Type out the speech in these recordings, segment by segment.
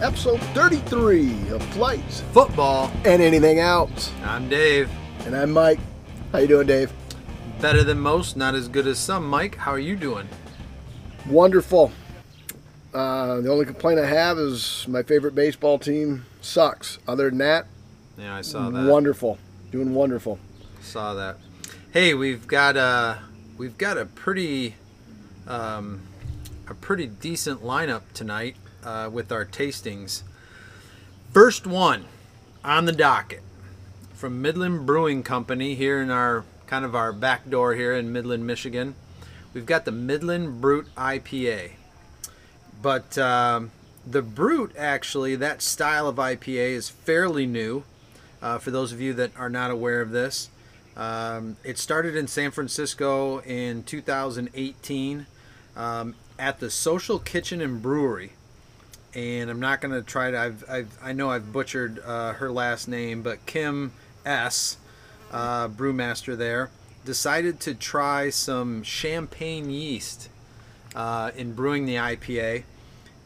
Episode 33 of Flights Football. and Anything Else. I'm Dave. And I'm Mike. How you doing, Dave? Better than most, not as good as some. Mike, how are you doing? Wonderful. Uh, the only complaint I have is my favorite baseball team sucks. Other than that, Yeah, I saw that. wonderful. Doing wonderful. Saw that. Hey, we've got a we've got a pretty um, a pretty decent lineup tonight uh, with our tastings. First one on the docket from Midland Brewing Company here in our kind of our back door here in Midland, Michigan. We've got the Midland Brute IPA. But um, the Brute, actually, that style of IPA is fairly new. Uh, for those of you that are not aware of this, um, it started in San Francisco in 2018 um, at the Social Kitchen and Brewery. And I'm not going to try to, I've, I've, I know I've butchered uh, her last name, but Kim S., uh, brewmaster there, decided to try some champagne yeast uh, in brewing the IPA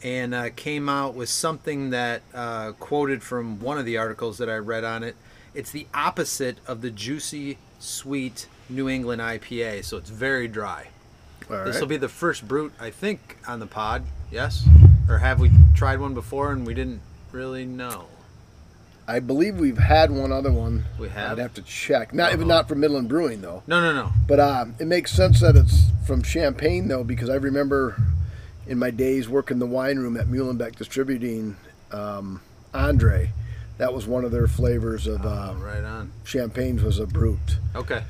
and uh, came out with something that uh, quoted from one of the articles that I read on it. It's the opposite of the juicy, sweet New England IPA, so it's very dry. All This will be the first brute, I think, on the pod. Yes, or have we tried one before and we didn't really know? I believe we've had one other one. We have? I'd have to check. Not even Uh-oh. not from Midland Brewing though. No, no, no. But uh, it makes sense that it's from Champagne, though, because I remember in my days working the wine room at Muhlenbeck Distributing, um, Andre, that was one of their flavors of uh, Oh, right on. champagnes was a brut. Okay.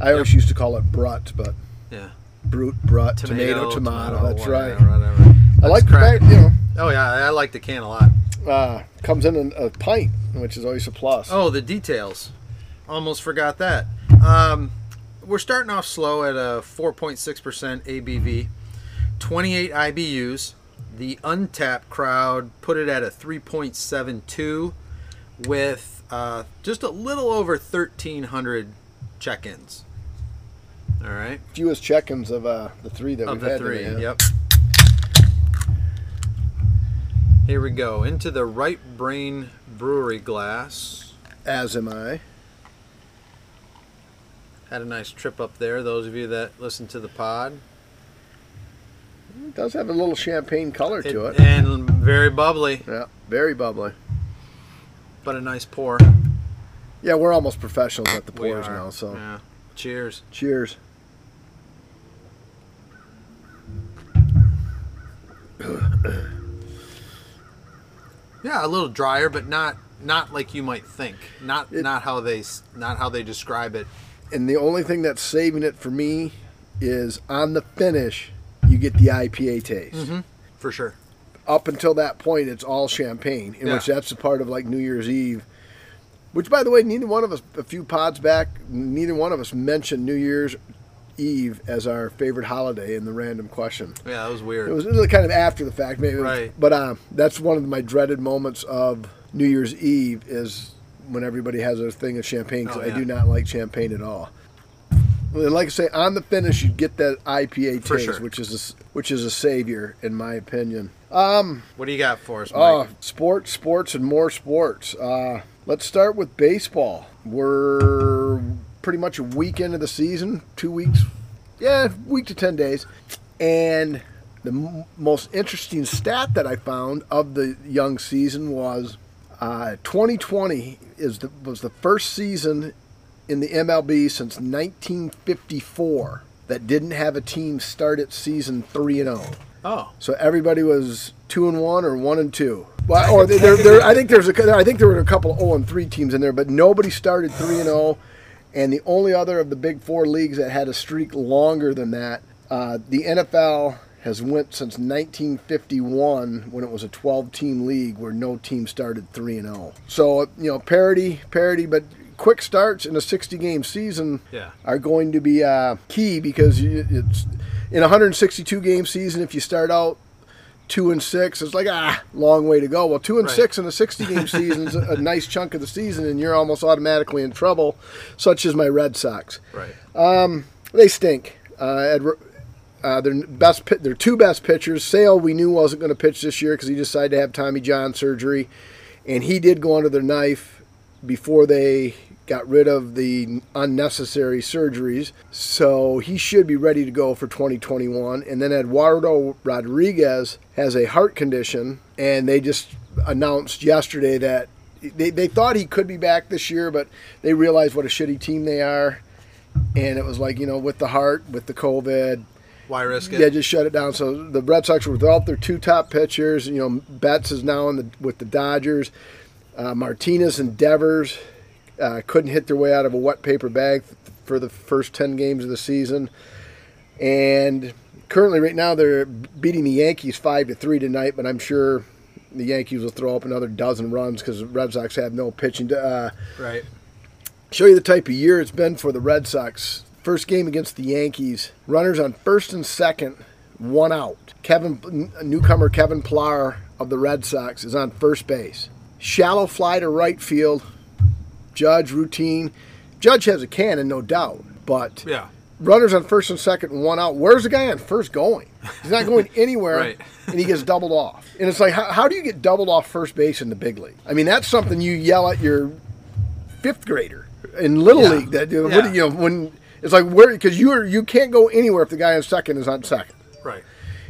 I always used to call it brut, but Yeah. brut, brut, tomato, tomato. that's whatever, right. I like the fact, you know, Oh yeah, I like the can a lot. uh, comes in a, a pint, which is always a plus. Oh, the details. Almost forgot that. Um, we're starting off slow at a 4.6% ABV, 28 IBUs. The Untappd crowd put it at a 3.72 with uh, just a little over 1,300 check ins. All right. Fewest check-ins of uh, the three that Of we've the had. three. today, yeah. Yep. Here we go. Into the right brain brewery glass. As am I. Had a nice trip up there. Those of you that listen to the pod, It does have a little champagne color to it. and very bubbly, Yeah, very bubbly. but a nice pour. Yeah, we're almost professionals at the pours now, so yeah. Cheers. cheers. Yeah, a little drier, but not not like you might think. Not It- not how they not how they describe it. And the only thing that's saving it for me is on the finish, you get the IPA taste. Mm-hmm. For sure. Up until that point, it's all champagne, in Yeah. which that's a part of like New Year's Eve. Which, by the way, neither one of us, a few pods back, neither one of us mentioned New Year's Eve as our favorite holiday in the random question. Yeah, that was weird. It was really kind of after the fact, maybe. Right. But uh, that's one of my dreaded moments of New Year's Eve is when everybody has a thing of champagne because Oh, I do not like champagne at all. And like I say, on the finish, you get that IPA taste, sure. which is a, which is a savior in my opinion. what do you got for us, Mike? Oh, sports, sports, and more sports. Uh, let's start with baseball. We're pretty much a week into the season, two weeks, yeah, week to 10 days. And the m- most interesting stat that I found of the young season was uh, 2020 is the, was the first season in the MLB since 1954 that didn't have a team start its season 3 and 0. oh, So everybody was two and one or one and two. Well, or there, there, I think there's a, I think there were a couple of 0 and three teams in there, but nobody started three and zero. And the only other of the big four leagues that had a streak longer than that, uh, the NFL has went since 1951 when it was a 12-team league where no team started three and zero. So you know parity, parity, but quick starts in a 60-game season yeah. are going to be uh, key because it's in a 162 game season. If you start out two and six, it's like ah, long way to go. Well, two and Right. six in a 60 game season is a, nice chunk of the season, and you're almost automatically in trouble. Such as my Red Sox. Right. They stink. Uh, I'd, Uh, their best, their two best pitchers. Sale we knew wasn't going to pitch this year because he decided to have Tommy John surgery, and he did go under their knife before they got rid of the unnecessary surgeries. So he should be ready to go for 2021. And then Eduardo Rodriguez has a heart condition, and they just announced yesterday that they, they thought he could be back this year, but they realized what a shitty team they are. And it was like, you know, with the heart, with the COVID, Why risk it? yeah, just shut it down. So the Red Sox were without their two top pitchers. You know, Betts is now in the with the Dodgers. Uh, Martinez and Devers uh, couldn't hit their way out of a wet paper bag for the first ten games of the season, and currently, right now, they're beating the Yankees five to three tonight. But I'm sure the Yankees will throw up another dozen runs because the Red Sox have no pitching. To, uh, right. show you the type of year it's been for the Red Sox. First game against the Yankees, runners on first and second, one out. Kevin newcomer Kevin Pillar of the Red Sox is on first base. Shallow fly to right field. Judge routine. Judge has a cannon, no doubt, but Yeah. runners on first and second, and one out. Where's the guy on first going? He's not going anywhere, Right. and he gets doubled off. And it's like, how, how do you get doubled off first base in the big league? I mean, that's something you yell at your fifth grader in little Yeah. league. That what, Yeah. you know when it's like where because you are you can't go anywhere if the guy on second is on second, Right.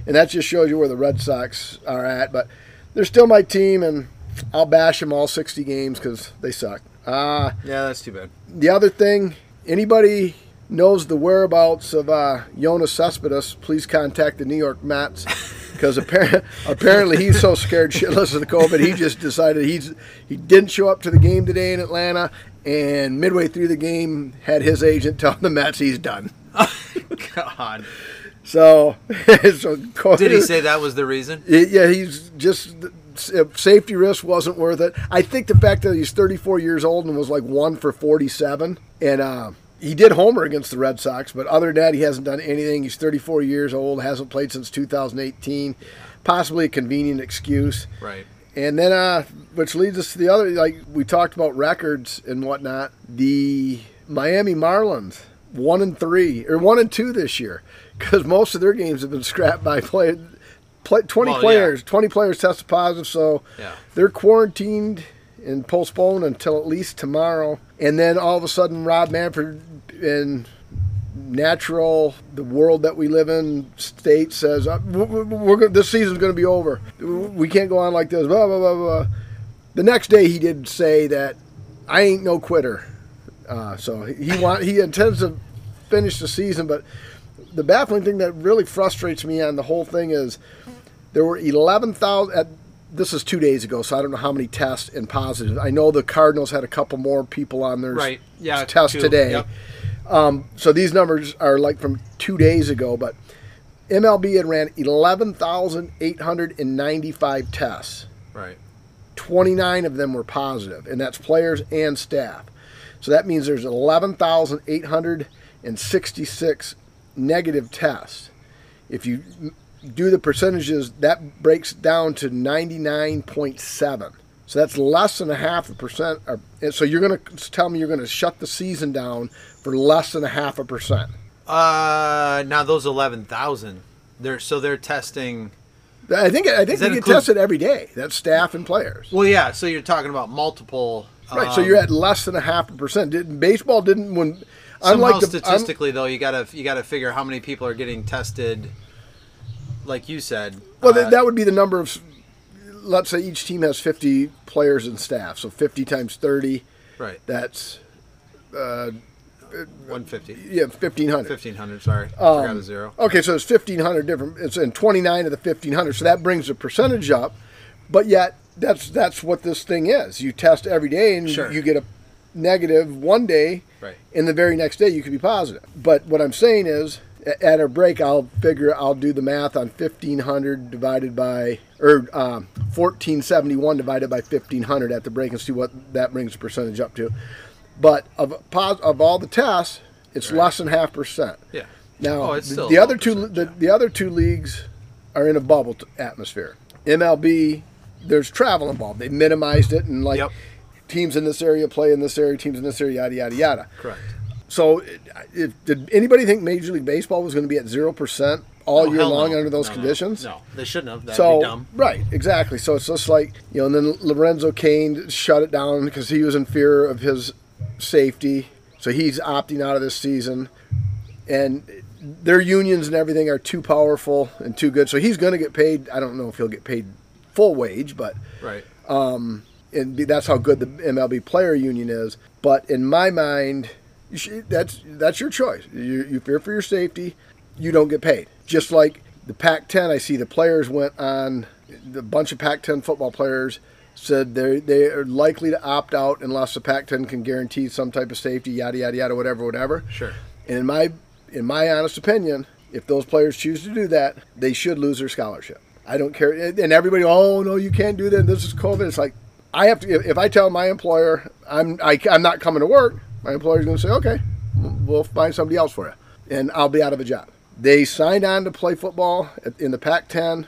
and that just shows you where the Red Sox are at. But they're still my team, and I'll bash them all sixty games because they suck. Uh, Yeah, that's too bad. the other thing, anybody knows the whereabouts of uh, Yoenis Cespedes, please contact the New York Mets because apparently, apparently he's so scared shitless of the COVID, he just decided he's he didn't show up to the game today in Atlanta, and midway through the game had his agent tell the Mets he's done. God. So, so Did he say that was the reason? Yeah, he's just safety risk wasn't worth it. I think the fact that he's 34 years old and was like one for 47, and uh, he did homer against the Red Sox, but other than that, he hasn't done anything. He's 34 years old, hasn't played since 2018. Possibly a convenient excuse. Right. And then, uh, which leads us to the other, like we talked about records and whatnot. The Miami Marlins, one and three, or one and two this year, because most of their games have been scrapped by play, play 20 Well, yeah. players. 20 players tested positive, so Yeah. they're quarantined and postponed until at least tomorrow. And then all of a sudden, Rob Manfred in natural, the world that we live in, state says uh, we're, we're, this season's going to be over. We can't go on like this. Blah blah blah blah. The next day, he did say that I ain't no quitter. Uh, so he want he intends to finish the season, but the baffling thing that really frustrates me on the whole thing is there were 11,000 this is 2 days ago so I don't know how many tests and positive. I know the Cardinals had a couple more people on their Right. Yeah. test two. today. Yep. Um, so these numbers are like from 2 days ago, but MLB had ran 11,895 tests. Right. 29 of them were positive, and that's players and staff. So that means there's 11,866 negative tests. If you do the percentages, that breaks down to 99.7. So that's less than a half a percent. Or, so you're going to tell me you're going to shut the season down for less than a half a percent. Uh, now those eleven thousand. They're so they're testing. I think I think they get include- tested every day. That's staff and players. Well, yeah. So you're talking about multiple. Right, so um, you're at less than a half a percent. Didn't, baseball didn't when Somehow unlike the statistically, though, you gotta you gotta figure how many people are getting tested. Like you said. well, uh, that would be the number of. Let's say each team has 50 players and staff, so 50 times 30, right. that's One fifty. yeah 1500. Fifteen hundred. Sorry, Um, forgot a zero. Okay, so it's 1500 different. It's in 29 of the 1500, so that brings the percentage up. But yet, that's that's what this thing is. You test every day, and Sure. you get a negative one day, Right. and the very next day you could be positive. But what I'm saying is, at a break, I'll figure I'll do the math on 1500 divided by or um, 1471 divided by 1500 at the break and see what that brings the percentage up to. But of of all the tests, it's Right. less than half percent. Yeah. Now, Oh, the- the other two the, yeah. the other two leagues are in a bubble t- atmosphere. MLB, there's travel involved. They minimized it and like Yep. teams in this area play in this area, teams in this area, yada yada yada. Correct. So, if, did anybody think Major League Baseball was going to be at zero percent all Oh, year long no. under those No, no. conditions. No, they shouldn't have. That'd so be dumb. right, exactly. So it's just like you know, and then Lorenzo Cain shut it down because he was in fear of his safety. So he's opting out of this season, and their unions and everything are too powerful and too good. So he's going to get paid. I don't know if he'll get paid full wage, but Right. Um, and that's how good the MLB player union is. But in my mind, you that's that's your choice. You, you fear for your safety, you don't get paid. Just like the Pac-10, I see the players went on. The bunch of Pac-10 football players said they they are likely to opt out unless the Pac-10 can guarantee some type of safety, yada yada yada, whatever, whatever. Sure. And in my in my honest opinion, if those players choose to do that, they should lose their scholarship. I don't care. And everybody, oh no, you can't do that. This is COVID. It's like I have to. If, if I tell my employer I'm I, I'm not coming to work, my employer's going to say, okay, we'll find somebody else for you, and I'll be out of a job. They signed on to play football in the Pac-10.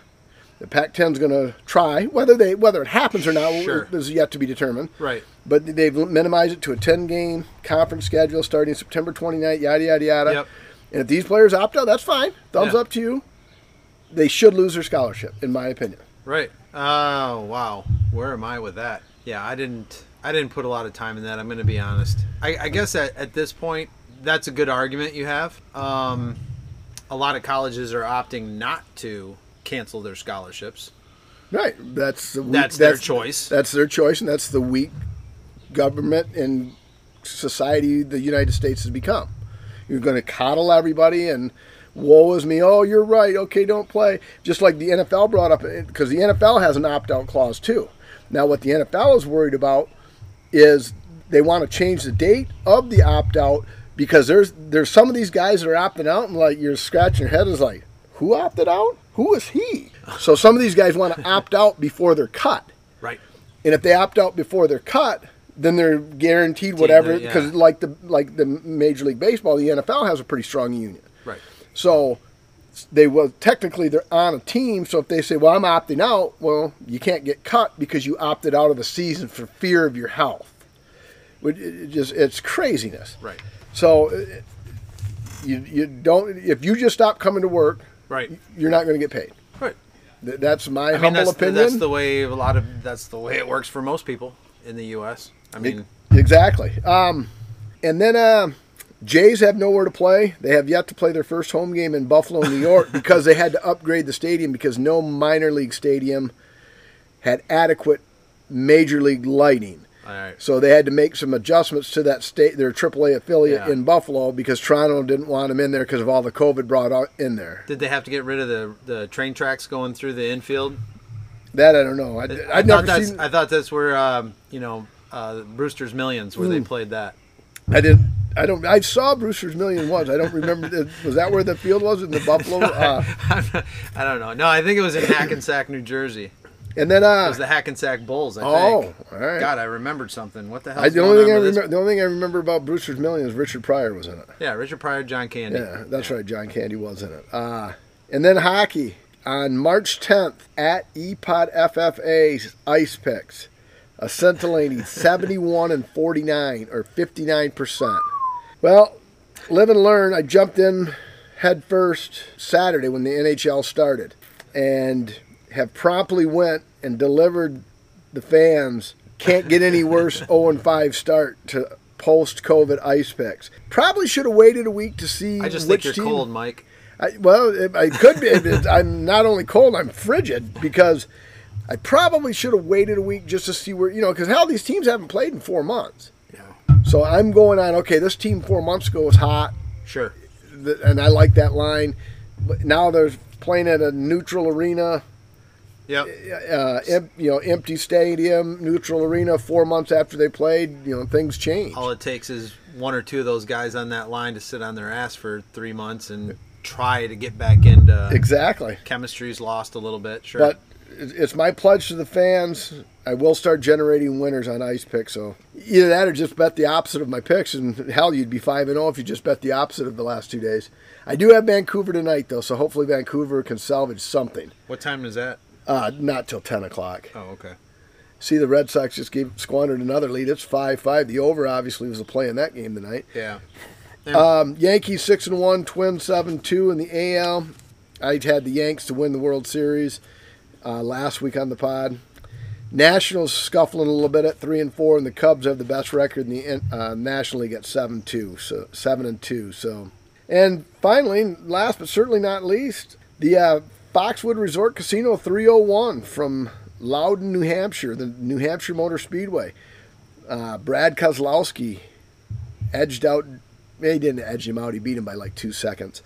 The Pac-10 is going to try whether they whether it happens or not Sure. is yet to be determined. Right. But they've minimized it to a 10 game conference schedule starting September 29th, yada, yada, yada. Yep. And if these players opt out, that's fine. Thumbs Yeah. up to you. They should lose their scholarship, in my opinion. Right. Oh wow. Where am I with that? Yeah, I didn't. I didn't put a lot of time in that. I'm going to be honest. I, I guess at, at this point, that's a good argument you have. Um, a lot of colleges are opting not to cancel their scholarships. Right. That's the weak, That's their choice. That's their choice, and that's the weak government and society the United States has become. You're going to coddle everybody and woe is me. Oh, you're right. Okay, don't play. Just like the NFL brought up, because the NFL has an opt out clause too. Now, what the NFL is worried about is they want to change the date of the opt out because there's there's some of these guys that are opting out and like you're scratching your head is like who opted out who is he so some of these guys want to opt out before they're cut Right. and if they opt out before they're cut then they're guaranteed whatever yeah. because like the like the major league baseball the nfl has a pretty strong union Right. so they will technically they're on a team. So if they say, "Well, I'm opting out," well, you can't get cut because you opted out of the season for fear of your health. Which it it just it's craziness. Right. So uh, you you don't if you just stop coming to work, Right. you're not going to get paid. Right. Th- That's my I mean, humble that's, opinion. that's the way a lot of that's the way it works for most people in the U.S. I mean, exactly. Um, and then uh, Jays have nowhere to play. They have yet to play their first home game in Buffalo, New York, because they had to upgrade the stadium because no minor league stadium had adequate major league lighting. all right. So they had to make some adjustments to that state, their AAA affiliate Yeah. in Buffalo, because Toronto didn't want them in there because of all the COVID brought in there. Did they have to get rid of the the train tracks going through the infield? That I don't know. I, I I've thought never that's seen. I thought that's where um, you know uh, Brewster's Millions where Hmm. they played that. I didn't. I don't. I saw Brewster's Million once. I don't remember. the- was that where the field was in the Buffalo? Uh, I don't know. No, I think it was in Hackensack, New Jersey. and then It uh, was the Hackensack Bulls. I oh, think. all right. God, I remembered something. What the hell? I, the only thing I remember, the only thing I remember about Brewster's Million is Richard Pryor was in it. Yeah, Richard Pryor, John Candy. Yeah, that's right. John Candy was in it. Uh, and then hockey on March 10th at E EPOD FFA's Ice Picks, a scintillating 71 and 49 or 59 percent. Well, live and learn. I jumped in head first Saturday when the NHL started, and have promptly went and delivered the fans. Can't get any worse 0 and 5 start to post COVID ice picks. Probably should have waited a week to see I just which think you're team. cold, Mike. I, well, it, I could be. it- I'm not only cold, I'm frigid because I probably should have waited a week just to see where you know because hell, these teams haven't played in four months. So I'm going on. Okay, this team four months ago was hot, Sure. and I like that line. But now they're playing at a neutral arena, Yep. uh, em, you know, empty stadium, neutral arena. Four months after they played, you know, things change. All it takes is one or two of those guys on that line to sit on their ass for three months and try to get back into Exactly. chemistry's lost a little bit. Sure. But it's my pledge to the fans. I will start generating winners on Ice Pick. So either that or just bet the opposite of my picks, and hell, you'd be five and zero if you just bet the opposite of the last two days. I do have Vancouver tonight though, so hopefully Vancouver can salvage something. what time is that? Uh, not till ten o'clock. Oh, okay. See, the Red Sox just gave squandered another lead. It's five five. The over obviously was a play in that game tonight. Yeah. Um, Yankees six and one, Twins seven two in the AL. I had the Yanks to win the World Series uh, last week on the pod. Nationals scuffling a little bit at three and four, and the Cubs have the best record in the uh, National League at seven two, so seven and two. So, and finally, last but certainly not least, the uh, Foxwood Resort Casino 301 from Loudon, New Hampshire, the New Hampshire Motor Speedway. Uh, Brad Keselowski edged out. He didn't edge him out. He beat him by like two seconds.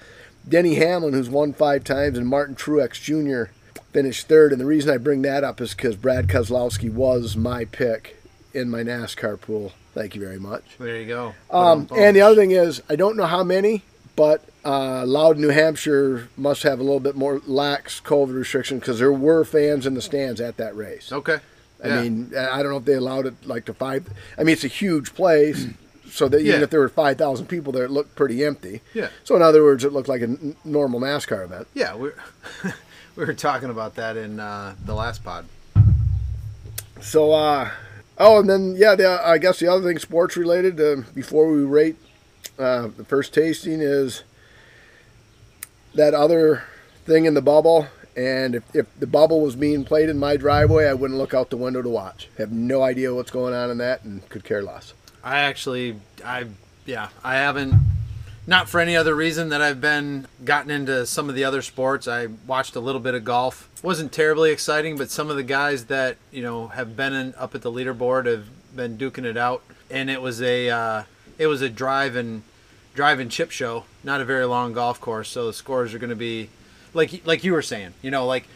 Denny Hamlin, who's won five times, and Martin Truex Jr. finished third. And the reason I bring that up is because Brad Keselowski was my pick in my NASCAR pool. Thank you very much. There you go. Um, and the other thing is, I don't know how many, but uh, Loudon, New Hampshire must have a little bit more lax COVID restriction because there were fans in the stands at that race. Okay. I Yeah. mean, I don't know if they allowed it like to five. I mean, it's a huge place, so that even Yeah. if there were five thousand people there, it looked pretty empty. Yeah. So in other words, it looked like a n- normal NASCAR event. Yeah, we're we were talking about that in uh, the last pod. So, uh, oh, and then yeah, the, I guess the other thing sports related uh, before we rate uh, the first tasting is that other thing in the bubble. And if, if the bubble was being played in my driveway, I wouldn't look out the window to watch. Have no idea what's going on in that, and could care less. I actually, I yeah, I haven't. Not for any other reason that I've been gotten into some of the other sports. I watched a little bit of golf. wasn't terribly exciting, but some of the guys that you know have been in, up at the leaderboard have been duking it out, and it was a uh, it was a drive and drive and chip show. Not a very long golf course, so the scores are going to be like like you were saying. You know, like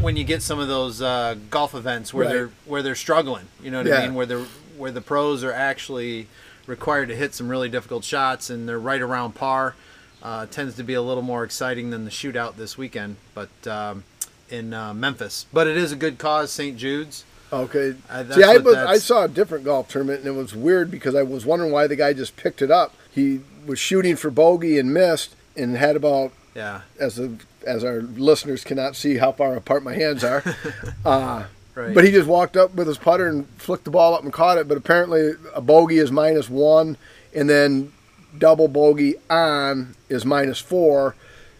when you get some of those uh, golf events where Right. they're where they're struggling. You know what Yeah. I mean? Where the where the pros are actually required to hit some really difficult shots and they're right around par. Uh, tends to be a little more exciting than the shootout this weekend, but um, in uh, Memphis. But it is a good cause, St. Jude's. Okay. Uh, See, I, was, I saw a different golf tournament, and it was weird because I was wondering why the guy just picked it up. He was shooting for bogey and missed, and had about Yeah, as a, as our listeners cannot see how far apart my hands are. uh, right. But he just walked up with his putter and flicked the ball up and caught it. But apparently, a bogey is minus one, and then double bogey on is minus four.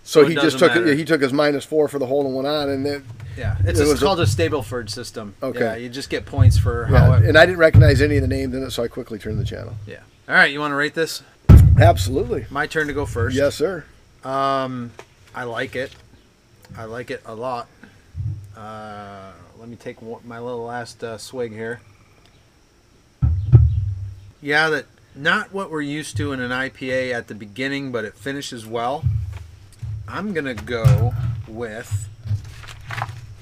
So, So he just took it. matter. He took his minus four for the hole and went on, and then yeah, it's, it it's was a- called a, Stableford system. Okay. Yeah, you just get points for yeah, and I didn't recognize any of the names in it, so I quickly turned the channel. yeah. All right, you want to rate this? Absolutely. My turn to go first. Yes, sir. Um, I like it. I like it a lot. Uh, let me take one, my little last uh, swig here. Yeah, that not what we're used to in an IPA at the beginning, but it finishes well. I'm gonna go with.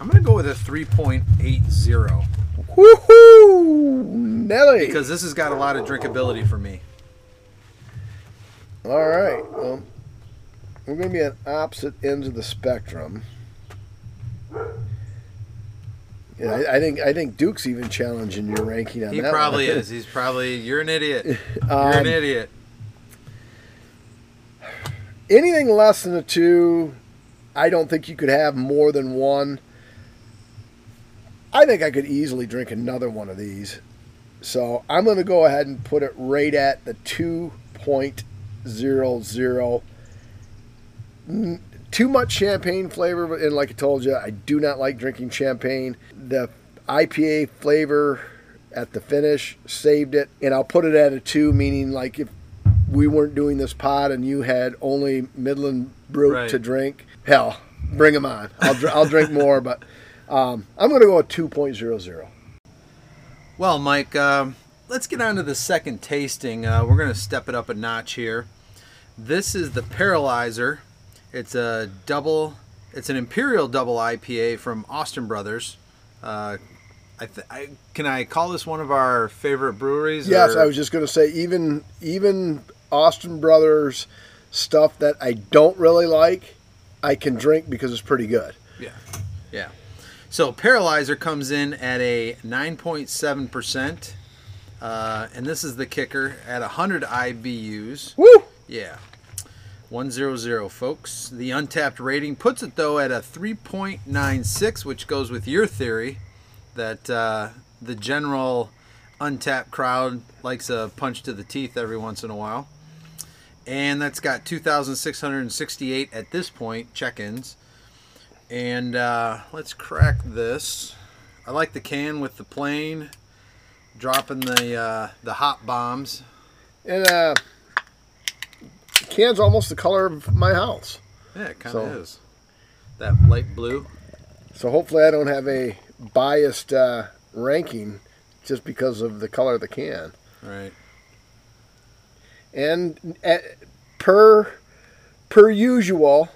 I'm gonna go with a 3.80 Woohoo! Nelly. because this has got a lot of drinkability for me. All right. Well, we're going to be at opposite ends of the spectrum. Yeah, I, I think I think Duke's even challenging your ranking on He that. He probably one. is. He's probably you're an idiot. You're Um, an idiot. Anything less than a two, I don't think you could have more than one. I think I could easily drink another one of these. So I'm going to go ahead and put it right at the 2.00. Too much champagne flavor, and like I told you, I do not like drinking champagne. The IPA flavor at the finish saved it, and I'll put it at a two, meaning like if we weren't doing this pod and you had only Midland Brute Right. to drink, hell, bring them on. I'll, dr- I'll drink more, but um, I'm going to go with 2.00. Well, Mike, um, let's get on to the second tasting. Uh, we're going to step it up a notch here. This is the Paralyzer. It's a double. It's an Imperial Double IPA from Austin Brothers. Uh, I, th- I can I call this one of our favorite breweries? Yes, or- I was just going to say even even Austin Brothers stuff that I don't really like, I can drink because it's pretty good. Yeah, yeah. So Paralyzer comes in at a 9.7 percent, uh, and this is the kicker at 100 IBUs. Woo! Yeah. 100, folks. The Untappd rating puts it, though, at a 3.96, which goes with your theory that uh, the general Untappd crowd likes a punch to the teeth every once in a while. and that's got 2,668 at this point check-ins. And uh, let's crack this. I like the can with the plane, dropping the uh, the hot bombs. And uh, can's almost the color of my house. Yeah, it kind So- of is. That light blue. So hopefully I don't have a biased uh, ranking just because of the color of the can. Right. And uh, per per usual,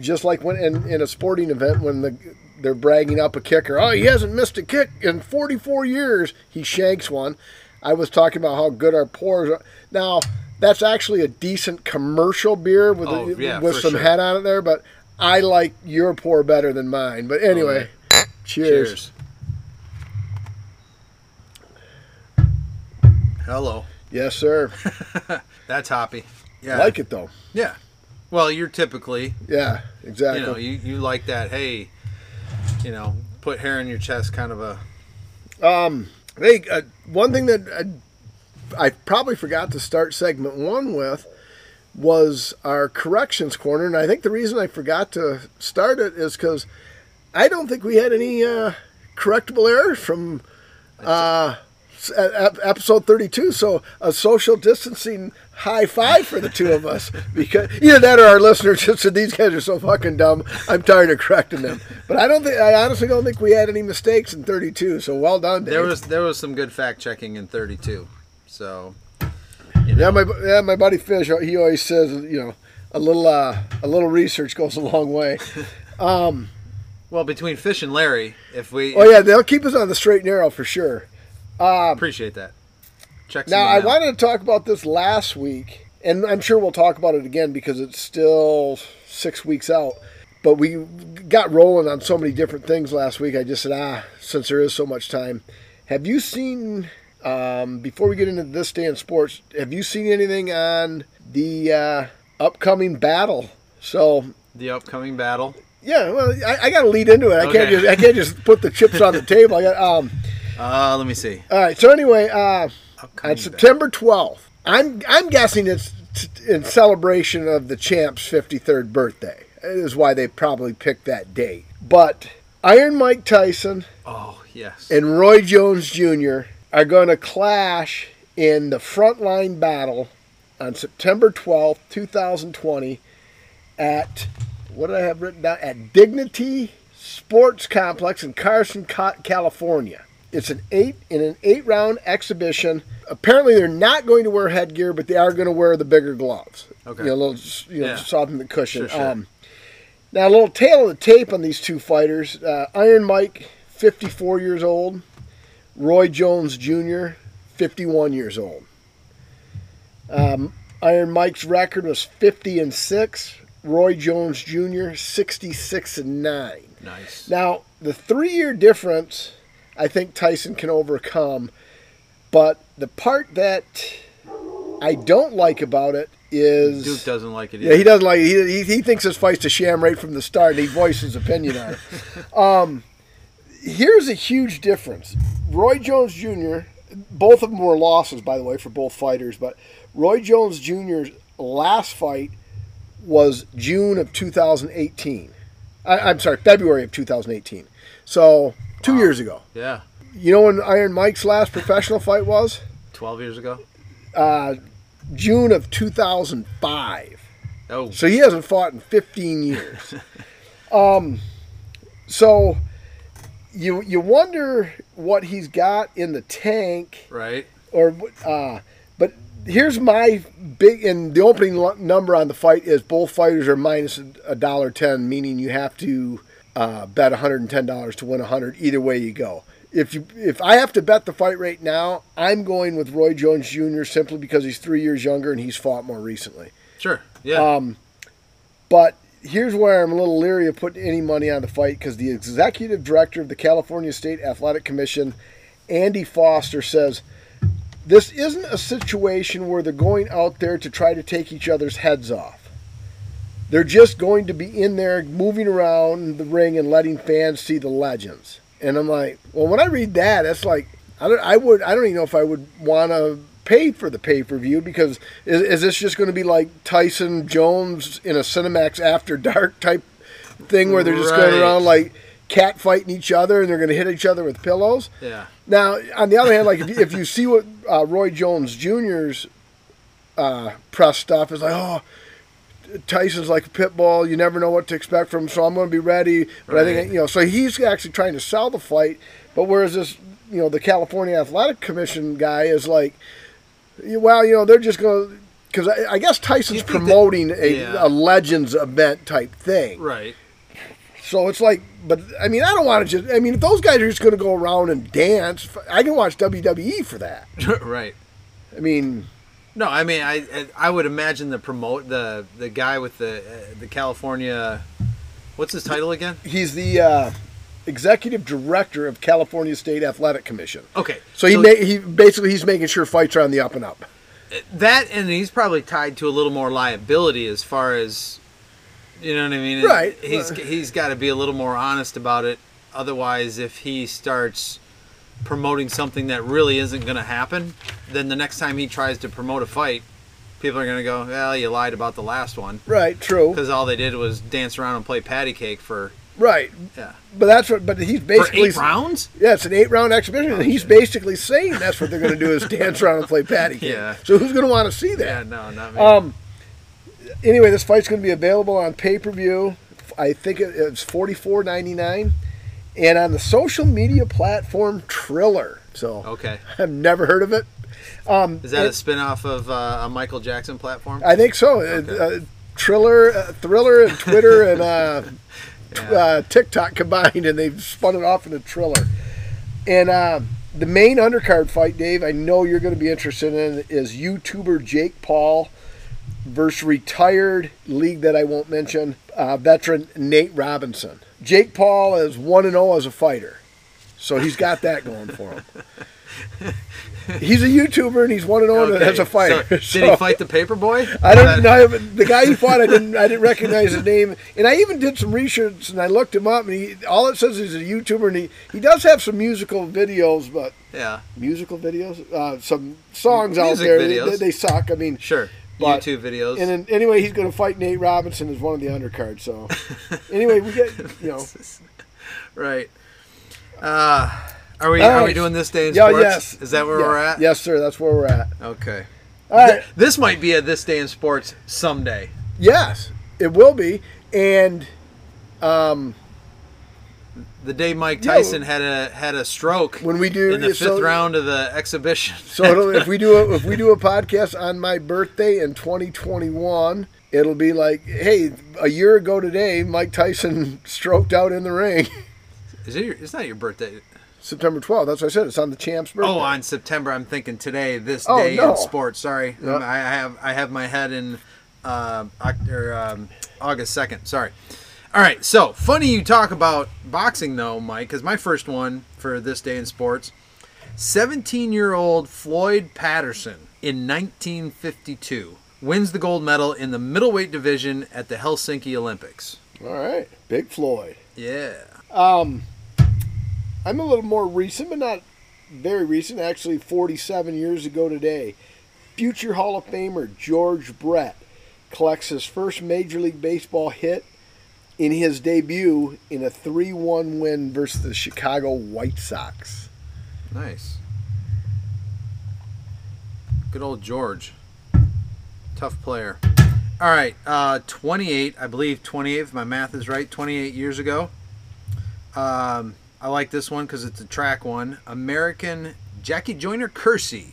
just like when in, in a sporting event when the they're bragging up a kicker, oh he hasn't missed a kick in 44 years, he shanks one. I was talking about how good our pours are. Now that's actually a decent commercial beer with Oh, a, yeah, with some sure. head on it there, but I like your pour better than mine. But anyway, cheers. Cheers. Hello. Yes, sir. That's hoppy. Yeah. Like it though. Yeah. Well, you're typically, Yeah, exactly. you know, you, you like that, hey, you know, put hair in your chest kind of a. Um, hey, uh, one thing that I, I probably forgot to start segment one with was our corrections corner, and I think the reason I forgot to start it is because I don't think we had any uh, correctable error from uh, episode thirty-two. So a social distancing high five for the two of us because either that or our listeners just said these guys are so fucking dumb. I'm tired of correcting them. But I don't think I honestly don't think we had any mistakes in thirty-two. So well done, Dave. There was there was some good fact checking in 32. So, you know, Yeah, my yeah, my buddy Fish, he always says, you know, a little uh, a little research goes a long way. well, between Fish and Larry, if we Oh yeah, they'll keep us on the straight and narrow for sure. appreciate that. Check Now I wanted. wanted to talk about this last week, and I'm sure we'll talk about it again because it's still six weeks out. But we got rolling on so many different things last week. I just said, ah, since there is so much time, have you seen? Um, before we get into this day in sports, have you seen anything on the uh, upcoming battle? So the upcoming battle. Yeah, well, I, I got to lead into it. I can't just I can't just put the chips on the table. I got um. Uh, let me see. All right. So anyway, uh, Upcoming on September twelfth, I'm I'm guessing it's t- in celebration of the champ's 53rd birthday. Is why they probably picked that date. But Iron Mike Tyson. Oh yes. and Roy Jones Jr. are going to clash in the frontline battle on September 12th, 2020 at what did I have written down? At Dignity Sports Complex in Carson, California. It's an eight in an eight round exhibition. Apparently, they're not going to wear headgear, but they are going to wear the bigger gloves. Okay. You know, a little, you know, Yeah. soften the cushion. Sure, sure. Um, now, a little tail of the tape on these two fighters. Uh, Iron Mike, 54 years old. Roy Jones Jr., 51 years old. Um, Iron Mike's record was 50 and 6. Roy Jones Jr., 66 and 9. nice. Now, the three year difference, I think Tyson can overcome. But the part that I don't like about it is. Duke doesn't like it. Yeah, he doesn't like it. He, he, he thinks this fight's a sham right from the start, and he voiced his opinion on it. Um, here's a huge difference. Roy Jones Jr., both of them were losses, by the way, for both fighters, but Roy Jones Jr.'s last fight was June of 2018. I, I'm sorry, February of 2018. So, two years ago. Yeah. You know when Iron Mike's last professional fight was? 12 years ago. Uh, June of 2005. Oh. So he hasn't fought in 15 years. um, so you you wonder what he's got in the tank, Right. or uh, but here's my big and the opening number on the fight is both fighters are minus a dollar ten, meaning you have to uh, bet 110 dollars to win a 100. Either way you go. If you if I have to bet the fight right now, I'm going with Roy Jones Jr. simply because he's three years younger and he's fought more recently. Sure. Yeah. Um, but here's where I'm a little leery of putting any money on the fight because the executive director of the California State Athletic Commission, Andy Foster, says this isn't a situation where they're going out there to try to take each other's heads off. They're just going to be in there moving around the ring and letting fans see the legends. And I'm like, well, when I read that, it's like I don't, I would, I don't even know if I would want to pay for the pay per view because is, is this just going to be like Tyson Jones in a Cinemax After Dark type thing where they're just going around like cat fighting each other and they're going to hit each other with pillows? Yeah. Now, on the other hand, like if you, if you see what uh, Roy Jones Jr.'s uh, press stuff is like, oh, Tyson's like a pit bull. You never know what to expect from him, so I'm going to be ready. But I think you know, so he's actually trying to sell the fight. But whereas this, you know, the California Athletic Commission guy is like, well, you know, they're just going to. Because I, I guess Tyson's think that- promoting a, Yeah. a Legends event type thing. Right. So it's like, but I mean, I don't want to just. I mean, if those guys are just going to go around and dance, I can watch WWE for that. right. I mean, No, I mean, I I would imagine the promote the the guy with the uh, the California, what's his title again? he's the uh, executive director of California State Athletic Commission. Okay, So he ma- he basically he's making sure fights are on the up and up. that and he's probably tied to a little more liability as far as you know what I mean. Right. He's he's got to be a little more honest about it. Otherwise, if he starts promoting something that really isn't going to happen, then the next time he tries to promote a fight, people are going to go, "Well, you lied about the last one." Right. True. Because all they did was dance around and play patty cake for Right. yeah But that's what. But he's for basically eight rounds. Yeah, it's an eight round exhibition, and he's basically saying that's what they're going to do is dance around and play patty cake. Yeah. So who's going to want to see Yeah, that? no, not me. Um. Anyway, this fight's going to be available on pay per view. I think it- it's forty four ninety nine, and on the social media platform Triller. So okay, I've never heard of it. Um, is that a it- spin-off of uh, a Michael Jackson platform? I think so. Okay. Uh, Triller, uh, Thriller, and Twitter and uh, TikTok combined, and they've spun it off into Triller. And uh, the main undercard fight, Dave, I know you're going to be interested in, is YouTuber Jake Paul versus retired league that I won't mention uh, veteran Nate Robinson. Jake Paul is one and zero as a fighter, so he's got that going for him. He's a YouTuber and he's one and zero Okay, as a fighter. So, did he fight the paper boy? I don't know. The guy he fought, I didn't. I didn't recognize his name, and I even did some research and I looked him up. And he, all it says is he's a YouTuber, and he, he does have some musical videos, but Yeah, musical videos, uh, some songs out there. videos. They, they suck. I mean, sure. But- YouTube videos. and then anyway, he's going to fight Nate Robinson as one of the undercards. So anyway, we get you know. right. Uh, are we are we doing this day in Yeah, sports? yes. Is that where Yeah. we're at? Yes, sir. That's where we're at. Okay. All right. Th- this might be a this day in sports someday. Yes, it will be, and um, The day Mike Tyson had a had a stroke when we do in the fifth so- round of the exhibition. So it'll, if we do a, if we do a podcast on my birthday in 2021, it'll be like, hey, a year ago today, Mike Tyson stroked out in the ring. Is it? Your, it's not your birthday. September 12th. That's what I said. It's on the champ's birthday. Oh, on September. I'm thinking today. This Oh, day no. in sports. Sorry, Yeah. Um, I have I have my head in uh, or, um, August second. Sorry. All right. So funny you talk about boxing though, Mike, because my first one for this day in sports. 17 year old Floyd Patterson in 1952 wins the gold medal in the middleweight division at the Helsinki Olympics. All right, Big Floyd. Yeah. Um, I'm a little more recent, but not very recent. Actually, 47 years ago today, future Hall of Famer George Brett collects his first Major League Baseball hit in his debut in a 3-1 win versus the Chicago White Sox. Nice. Good old George. Tough player. All right, uh, 28, I believe 28, if my math is right, 28 years ago. Um, I like this one because it's a track one. American Jackie Joyner Kersee,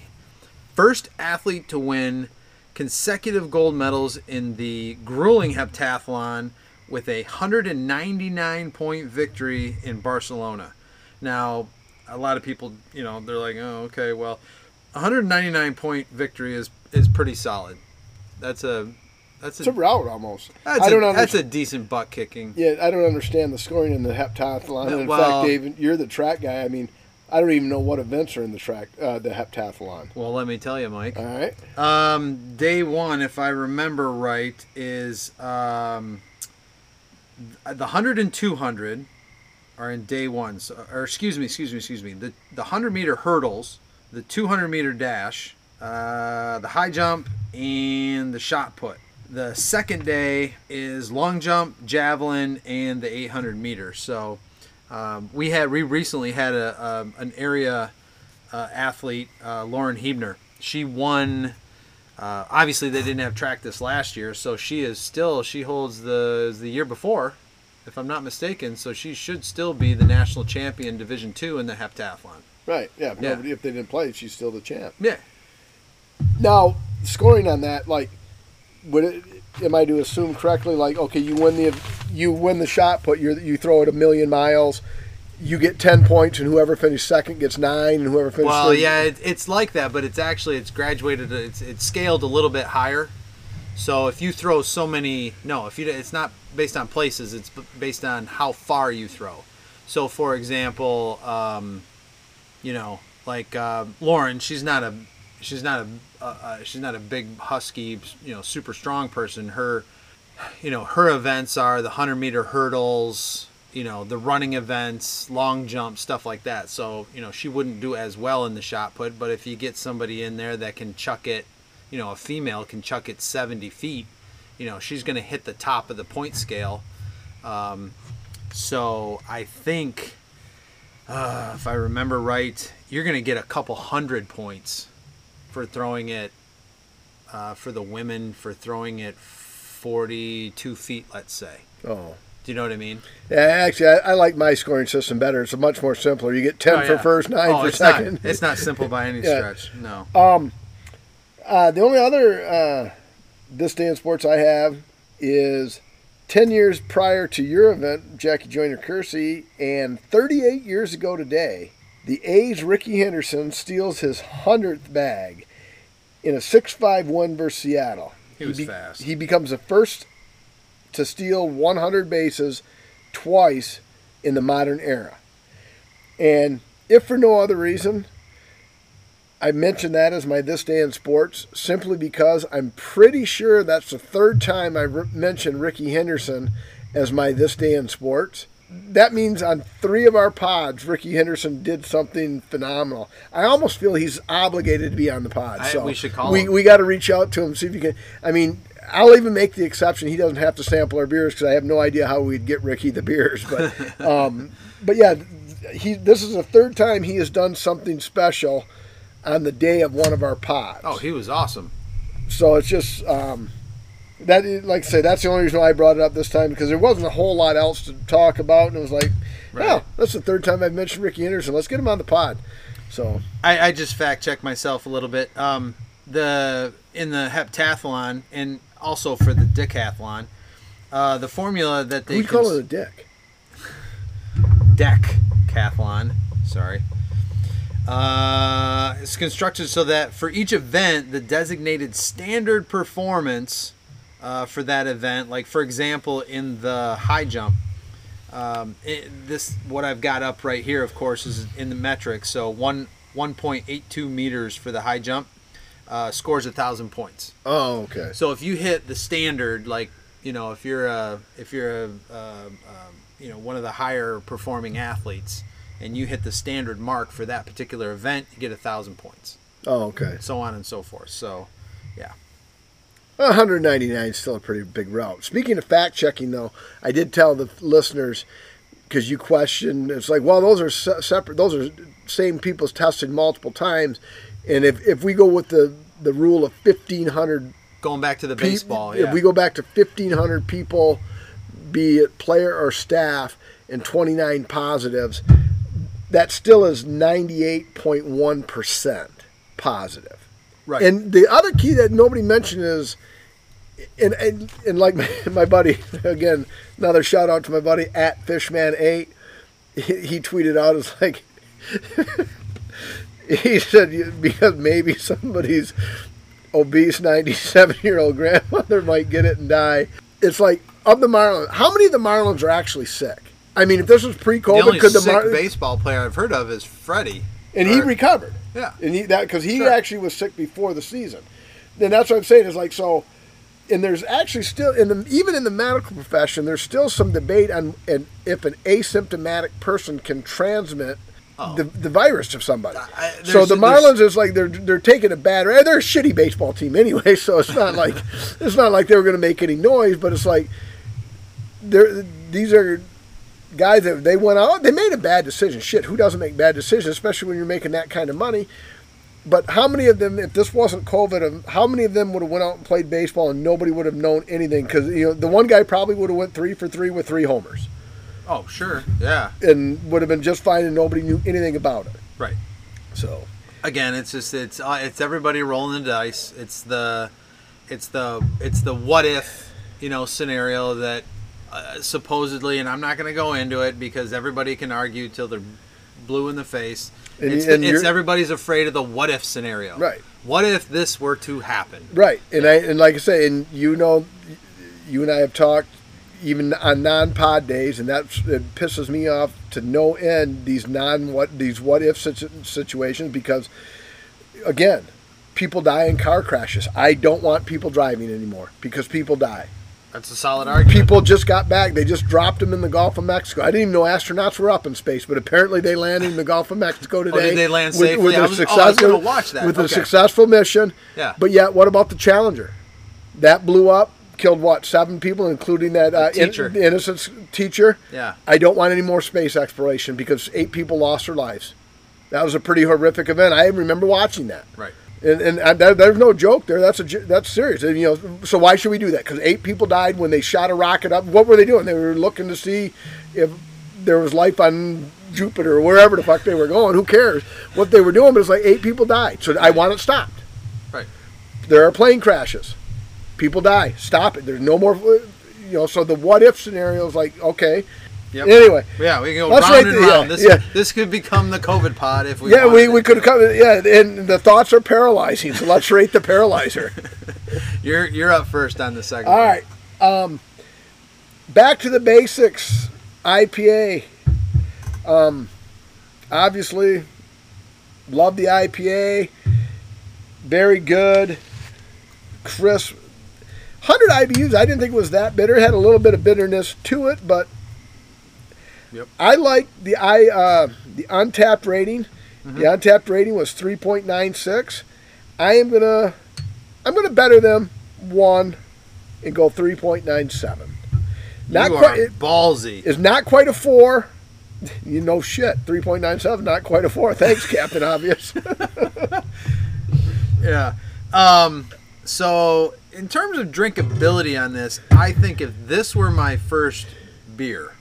first athlete to win consecutive gold medals in the grueling heptathlon with a 199 point victory in Barcelona. Now, a lot of people, you know, they're like, oh, okay, well, 199 point victory is is pretty solid. That's a that's It's a a rout almost. that's, I a, don't that's a decent butt kicking. Yeah, I don't understand the scoring in the heptathlon. In well- fact, Dave, you're the track guy. I mean, I don't even know what events are in the track, uh, the heptathlon. Well, let me tell you, Mike. All right. Um, day one, if I remember right, is um, the hundred and two hundred are in day one. So, or excuse me, excuse me, excuse me. The the hundred meter hurdles, the two hundred meter dash, uh, the high jump, and the shot put. The second day is long jump, javelin, and the 800 meter. So um, we had we recently had a, um, an area uh, athlete, uh, Lauren Hebner. She won. Uh, obviously, they didn't have track this last year, so she is still she holds the the year before, if I'm not mistaken. So she should still be the national champion, Division Two in the heptathlon. Right. Yeah. Yeah. Nobody, if they didn't play, she's still the champ. Yeah. Now, scoring on that, like, would it? Am I to assume correctly? Like, okay, you win the you win the shot put. You you throw it a million miles. You get ten points, and whoever finished second gets nine, and whoever finished Well, third- yeah, it, it's like that, but it's actually it's graduated. It's it's scaled a little bit higher. So if you throw so many, no, if you it's not based on places, it's based on how far you throw. So for example, um, you know, like uh, Lauren, she's not a she's not a uh, uh, she's not a big husky, you know, super strong person. Her you know, her events are the 100 meter hurdles, you know, the running events, long jump, stuff like that. So, you know, she wouldn't do as well in the shot put, but if you get somebody in there that can chuck it, you know, a female can chuck it 70 feet, you know, she's going to hit the top of the point scale. Um, so I think, uh, if I remember right, you're going to get a couple hundred points for throwing it uh, for the women for throwing it 42 feet, let's say. Oh. Do you know what I mean? Yeah, actually, I, I like my scoring system better. It's much more simpler. You get 10 for yeah. first, nine oh, for it's second. Not, it's not simple by any Yeah. stretch. No. Uh, the only other uh, this day in sports I have is 10 years prior to your event, Jackie Joyner Kersee, and 38 years ago today, the A's Rickey Henderson steals his 100th bag in a 6-5 win versus Seattle. He was fast. He becomes the first to steal 100 bases twice in the modern era. And if for no other reason, I mention that as my this day in sports simply because I'm pretty sure that's the third time I re- mentioned Rickey Henderson as my this day in sports. That means on three of our pods, Rickey Henderson did something phenomenal. I almost feel he's obligated to be on the pod. I- so we should call we, him. We got to reach out to him see if you can. I mean, I'll even make the exception. He doesn't have to sample our beers because I have no idea how we'd get Ricky the beers. But um, but yeah, he. This is the third time he has done something special on the day of one of our pods. Oh, he was awesome. so it's just um, that. Like I say, that's the only reason why I brought it up this time because there wasn't a whole lot else to talk about, and it was like, Right. well, that's the third time I've mentioned Ricky Anderson. Let's get him on the pod. So I, I just fact checked myself a little bit. Um, the in the heptathlon and also for the decathlon, uh, the formula that they we call cons- it a dick. decathlon. Sorry. Uh, it's constructed so that for each event, the designated standard performance uh, for that event, like for example, in the high jump, um, it, this what I've got up right here, of course, is in the metrics. So one 1.82 meters for the high jump uh, scores a thousand points. Oh, okay. So if you hit the standard, like you know, if you're a if you're a, uh, um, you know one of the higher performing athletes, and you hit the standard mark for that particular event, you get a thousand points, Oh, okay. so on and so forth. So, yeah, 199 is still a pretty big route. Speaking of fact checking, though, I did tell the listeners because you questioned. It's like, well, those are se- separate. Those are same people's tested multiple times, and if if we go with the the rule of 1500 going back to the pe- baseball, if we go back to 1500 people, be it player or staff, and 29 positives, that still is 98.1 percent positive. right. And the other key that nobody mentioned is, and and, and like my, my buddy again, another shout out to my buddy at Fishman8. He, he tweeted out as like he said because maybe somebody's obese 97 year old grandmother might get it and die. It's like of the Marlins, how many of the Marlins are actually sick? I mean, if this was pre-COVID, only could the sick Mar- baseball player I've heard of is Freddie. and he recovered. Yeah. and he that because he Sure. actually was sick before the season. Then that's what I'm saying is like so, and there's actually still in the even in the medical profession there's still some debate on and if an asymptomatic person can transmit Oh. the, the virus to somebody. I- so the Marlins is like they're they're taking a bad. They're a shitty baseball team anyway, so it's not like it's not like they were going to make any noise. But it's like they're these are guys that they went out. They made a bad decision. Shit, who doesn't make bad decisions, especially when you're making that kind of money? But how many of them, if this wasn't COVID, um, how many of them would have went out and played baseball and nobody would have known anything? Because you know the one guy probably would have went three for three with three homers Oh, sure. Yeah. and would have been just fine, and nobody knew anything about it. Right. So Again, it's just it's uh, it's everybody rolling the dice. It's the it's the it's the what if you know scenario that uh, supposedly, and I'm not going to go into it because everybody can argue till they're blue in the face. And- it's and it's everybody's afraid of the what if scenario. Right. What if this were to happen? right, and I and like I say, and you know, you and I have talked even on non-pod days, and that it pisses me off to no end. These non what these what if situations because again, people die in car crashes. I don't want people driving anymore because people die. That's a solid argument. People just got back. They just dropped them in the Gulf of Mexico. I didn't even know astronauts were up in space, but apparently they landed in the Gulf of Mexico today. Oh, did they land safely? a I was- oh, was gonna watch that. With a successful mission. Yeah. But yet, what about the Challenger? That blew up, killed what seven people, including that uh, in- innocent teacher. Yeah. I don't want any more space exploration because eight people lost their lives. That was a pretty horrific event. I remember watching that. Right. And, and, and there- there's no joke there. That's a that's serious. And, you know, so why should we do that? Because eight people died when they shot a rocket up. What were they doing? They were looking to see if there was life on Jupiter or wherever the fuck they were going. Who cares what they were doing? But it's like eight people died. So I want it stopped. Right. There are plane crashes. People die. Stop it. There's no more. You know. So the what if scenario is like okay. Yep. Anyway. Yeah, we can go round rate and the- yeah, round. This yeah. this could become the COVID pod if we. Yeah, we, we could come. Yeah, and the thoughts are paralyzing. So let's rate the paralyzer. You're you're up first on the second. All one. right. Um, back to the basics. IPA. Um, obviously, love the IPA. Very good. Crisp. 100 IBUs. I didn't think it was that bitter. It had a little bit of bitterness to it, but Yep. I like the I uh, the Untappd rating. Mm-hmm. The Untappd rating was 3.96. I am gonna I'm gonna better them one and go 3.97. Not you quite. are It ballsy. is not quite a four. You know shit. 3.97, not quite a four. Thanks, Captain Obvious. Yeah. Um. So in terms of drinkability on this, I think if this were my first beer,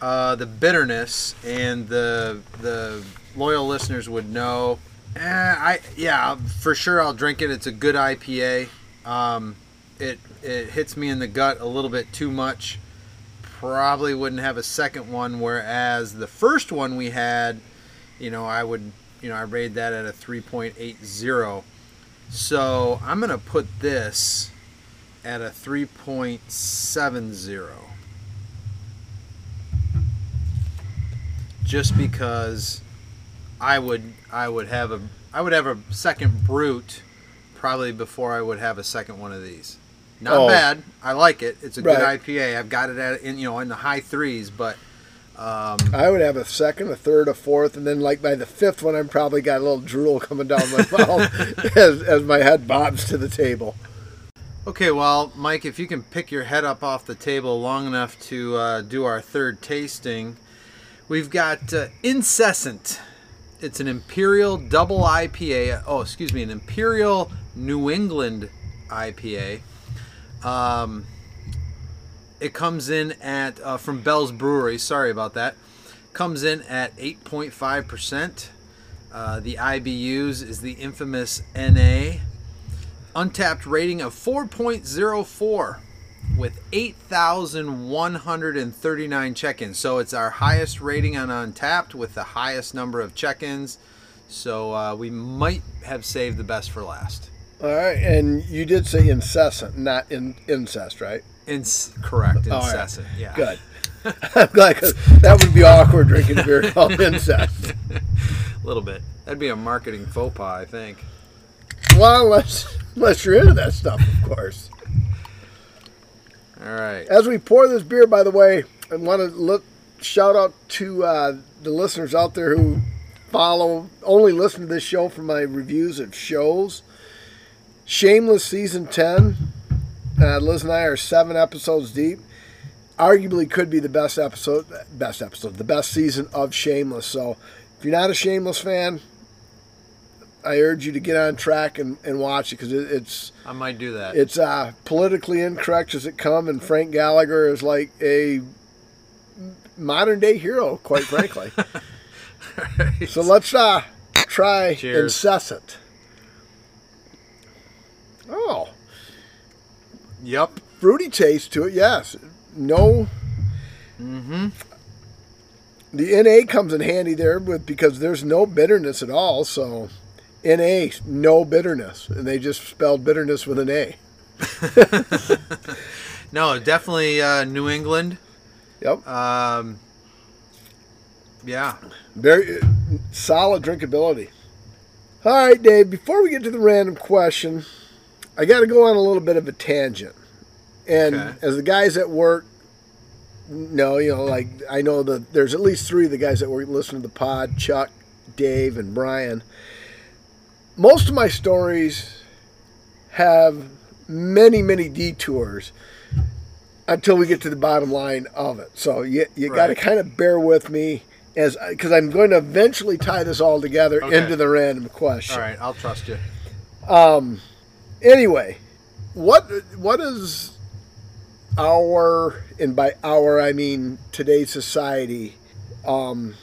uh, the bitterness and the the loyal listeners would know. Eh, I yeah, for sure I'll drink it. It's a good IPA. Um, it it hits me in the gut a little bit too much. Probably wouldn't have a second one. Whereas the first one we had, you know, I would you know I rated that at a 3.80. So I'm gonna put this at a 3.70. Just because I would I would have a I would have a second brute probably before I would have a second one of these. Not Oh. bad. I like it. It's a good IPA. I've got it at in you know in the high threes, but um, I would have a second, a third, a fourth, and then like by the fifth one, I'm probably got a little drool coming down my mouth as, as my head bobs to the table. Okay, well, Mike, if you can pick your head up off the table long enough to uh, do our third tasting, we've got uh, Incessant. It's an Imperial Double IPA. Oh, excuse me, an Imperial New England IPA. Um, it comes in at uh, from Bell's Brewery. Sorry about that. Comes in at 8.5%. Uh, the IBUs is the infamous NA Untappd rating of 4.04 with 8,139 check-ins. So it's our highest rating on Untappd with the highest number of check-ins. So uh, we might have saved the best for last. All right, and you did say incessant, not in, incest, right? Ins- correct, All right. incessant. Yeah. Good. I'm glad that would be awkward drinking beer called incest. A little bit. That'd be a marketing faux pas, I think. Well, unless, unless you're into that stuff, of course. As we pour this beer, by the way, I want to look shout out to uh, the listeners out there who follow, only listen to this show for my reviews of shows, Shameless season ten. Uh, Liz and I are seven episodes deep. Arguably, could be the best episode, best episode, the best season of Shameless. So, if you're not a Shameless fan, I urge you to get on track and, and watch it because it, it's I might do that. it's uh, politically incorrect as it come, and Frank Gallagher is like a modern day hero, quite frankly. so let's uh, try Cheers. incessant. Oh, yep. fruity taste to it. Yes, no. Mm-hmm. The NA comes in handy there with because there's no bitterness at all. So NA, no bitterness, and they just spelled bitterness with an A. No, definitely uh, New England. Yep, Um, yeah. very uh, solid drinkability. All right, Dave. Before we get to the random question, I got to go on a little bit of a tangent. And Okay. as the guys at work know, you know, like I know that there's at least three of the guys that were listening to the pod: Chuck, Dave, and Brian. Most of my stories have many, many detours until we get to the bottom line of it. So you you got to kind of bear with me as because I'm going to eventually tie this all together Okay. into the random question. All right, I'll trust you. Um. Anyway, what what is our and by our I mean today's society, um,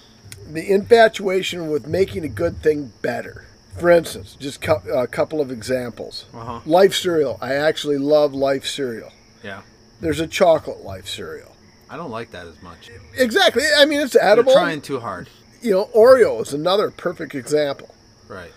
the infatuation with making a good thing better. For instance, just cou- a couple of examples. Uh-huh. Life cereal. I actually love Life cereal. Yeah. There's a chocolate Life cereal. I don't like that as much. Exactly. I mean, it's They're edible. trying too hard. You know, Oreo is another perfect example. Right.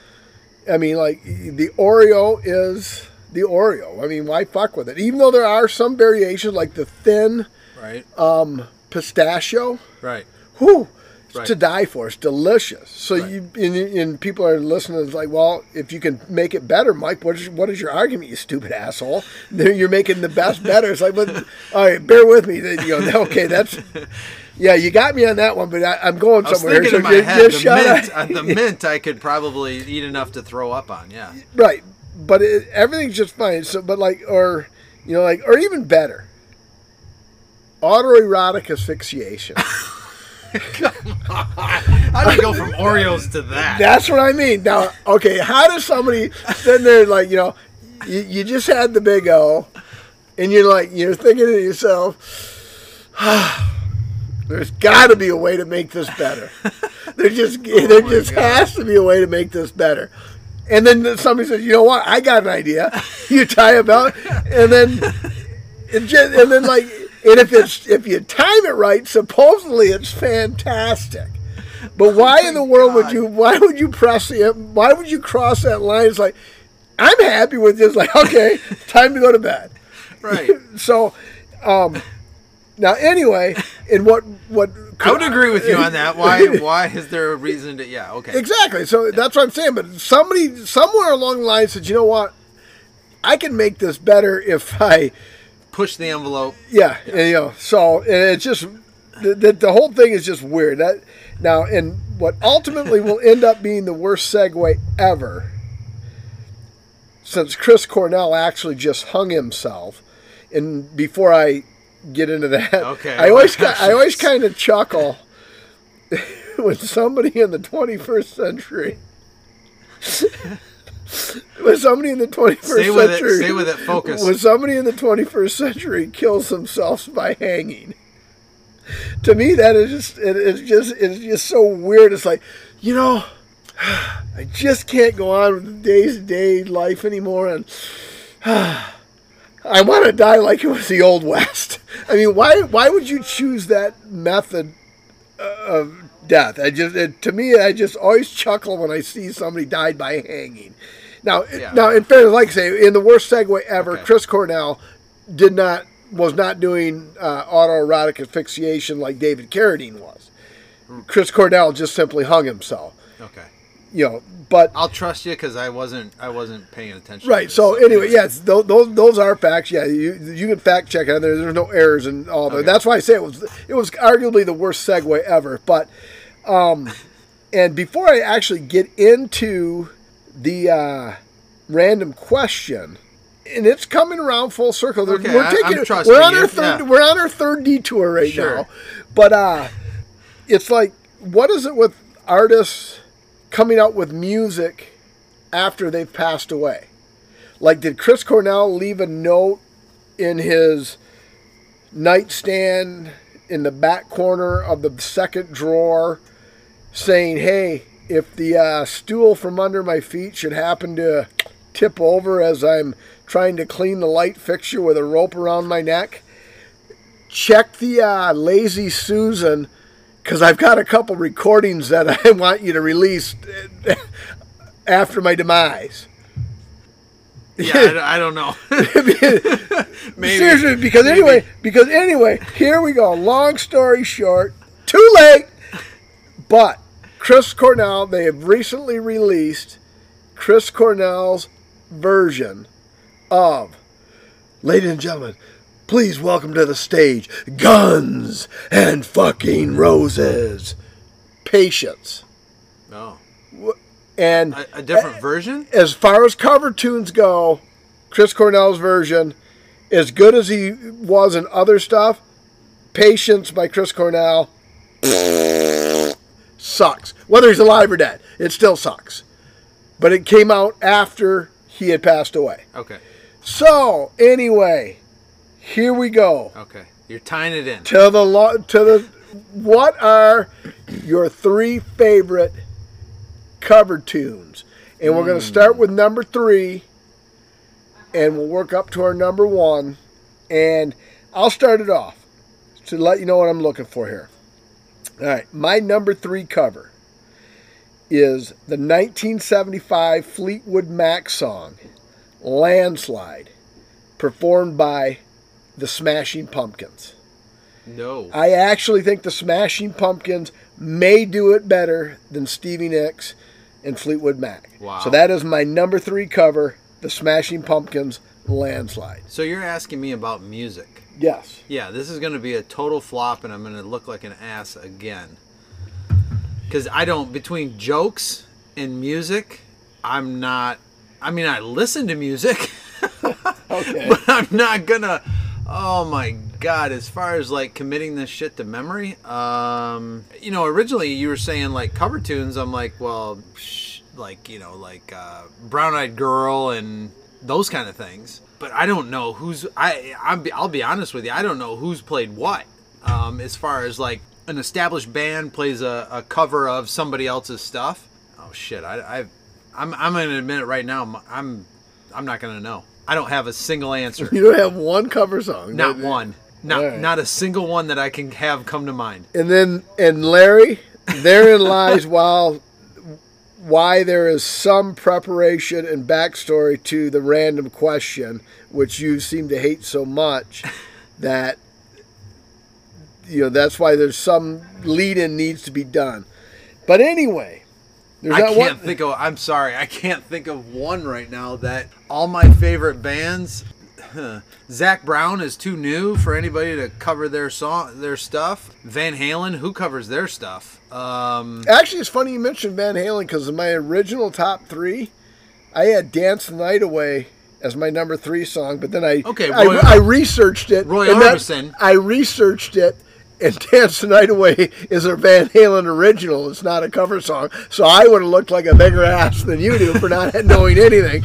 I mean, like the Oreo is the Oreo. I mean, why fuck with it? Even though there are some variations, like the thin Right. um, pistachio, right. whew, Right. to die for. It's delicious. So Right. you and, and people are listening. It's like, well, if you can make it better, Mike, what is what is your argument? You stupid asshole. Then You're making the best better. It's like, but all right, bear with me. Then you go, okay, that's. Yeah, you got me on that one, but I, I'm going I somewhere. so the just shut mint, up. uh, the mint I could probably eat enough to throw up on. Yeah. Right, but it, everything's just fine. So, but like, or you know, like, or even better, autoerotic asphyxiation. How do you go from Oreos to that? That's what I mean. Now, okay, how does somebody sitting there like, you know, you, you just had the big O, and you're like, you're thinking to yourself, there's got to be a way to make this better. There just, oh there Oh my just God. has to be a way to make this better. And then somebody says, you know what? I got an idea. You tie a belt, and then, just, and then like, and if it's if you time it right, supposedly it's fantastic. But why in the world would you? Why would you press the? Why would you cross that line? It's like, I'm happy with this. Like, okay, time to go to bed. Right. So, um, now anyway, in what what I would agree with you on that. Why? Why is there a reason to? Yeah. Okay. Exactly. So that's what I'm saying. But somebody somewhere along the line said, you know what? I can make this better if I, Push the envelope. yeah, and, you know. So it's just the, the the whole thing is just weird. That now and what ultimately will end up being the worst segue ever, since Chris Cornell actually just hung himself, and before I get into that, Okay. I always I always kind of chuckle when somebody in the 21st century. when somebody in the 21st Stay with it. century Stay with it. Focus. when somebody in the 21st century kills themselves by hanging to me that is just it, it's just it's just so weird it's like you know i just can't go on with the days to day life anymore and i want to die like it was the old west i mean why why would you choose that method uh, of death i just it, to me i just always chuckle when i see somebody died by hanging now Yeah. now in fairness like i say in the worst segue ever Okay. chris cornell did not was not doing uh, autoerotic asphyxiation like David Carradine was. Chris Cornell just simply hung himself. Okay. You know, but I'll trust you because I wasn't. I wasn't paying attention. right. So anyway, yes, those, those those are facts. Yeah, you you can fact check on there. There's no errors and all that. Okay. That's why I say it was it was arguably the worst segue ever. But um, And before I actually get into the uh, random question, and it's coming around full circle. Okay, we're taking trusting we're on you, our third yeah. we're on our third detour right Sure. now. But uh it's like what is it with artists coming out with music after they've passed away? Like did Chris Cornell leave a note in his nightstand in the back corner of the second drawer saying, "Hey, if the uh, stool from under my feet should happen to tip over as I'm trying to clean the light fixture with a rope around my neck, check the uh, Lazy Susan." Because I've got a couple recordings that I want you to release after my demise. Yeah, I, don't- know. Maybe. Seriously, because Maybe. anyway, because anyway, here we go. Long story short, too late. But Chris Cornell, they have recently released Chris Cornell's version of, ladies and gentlemen, please welcome to the stage, Guns and Fucking Roses, Patience, Oh, and a, a different version. as far as cover tunes go, Chris Cornell's version, as good as he was in other stuff, Patience by Chris Cornell sucks. Whether he's alive or dead, it still sucks. But it came out after he had passed away. Okay, So, anyway, here we go. okay. You're tying it in. To the lo- to the what are your three favorite cover tunes? And we're going to hmm. start with number 3 and we'll work up to our number 1 and I'll start it off to let you know what I'm looking for here. All right, my number 3 cover is the 1975 Fleetwood Mac song Landslide performed by the Smashing Pumpkins. No. I actually think the Smashing Pumpkins may do it better than Stevie Nicks and Fleetwood Mac. Wow. So that is my number three cover, the Smashing Pumpkins Landslide. So you're asking me about music. Yes. Yeah, this is going to be a total flop, and I'm going to look like an ass again. Because I don't, between jokes and music, I'm not, I mean, I listen to music, Okay. but I'm not going to, oh my God, as far as like committing this shit to memory, um, you know, originally you were saying like cover tunes. I'm like, well, sh- like, you know, like uh, Brown Eyed Girl and those kind of things. But I don't know who's, I, I'm, I'll be honest with you, I don't know who's played what. Um, as far as like an established band plays a, a cover of somebody else's stuff. Oh shit, I, I I'm, I'm gonna admit it right now. I'm, I'm not gonna know. I don't have a single answer. You don't have one cover song. Not one. Not Alright. not a single one that I can have come to mind. And then, and Larry, therein lies while why there is some preparation and backstory to the random question, which you seem to hate so much that you know that's why there's some lead-in needs to be done. But anyway, there's I not can't one. think of. I'm sorry, I can't think of one right now that all my favorite bands. Zac Brown is too new for anybody to cover their song, their stuff. Van Halen, who covers their stuff? Um, Actually, it's funny you mentioned Van Halen because in my original top three, I had "Dance the Night Away" as my number three song, but then I Okay, I, Roy- I researched it. Roy Orbison. I researched it, and "Dance the Night Away" is a Van Halen original. It's not a cover song, so I would have looked like a bigger ass than you do for not knowing anything.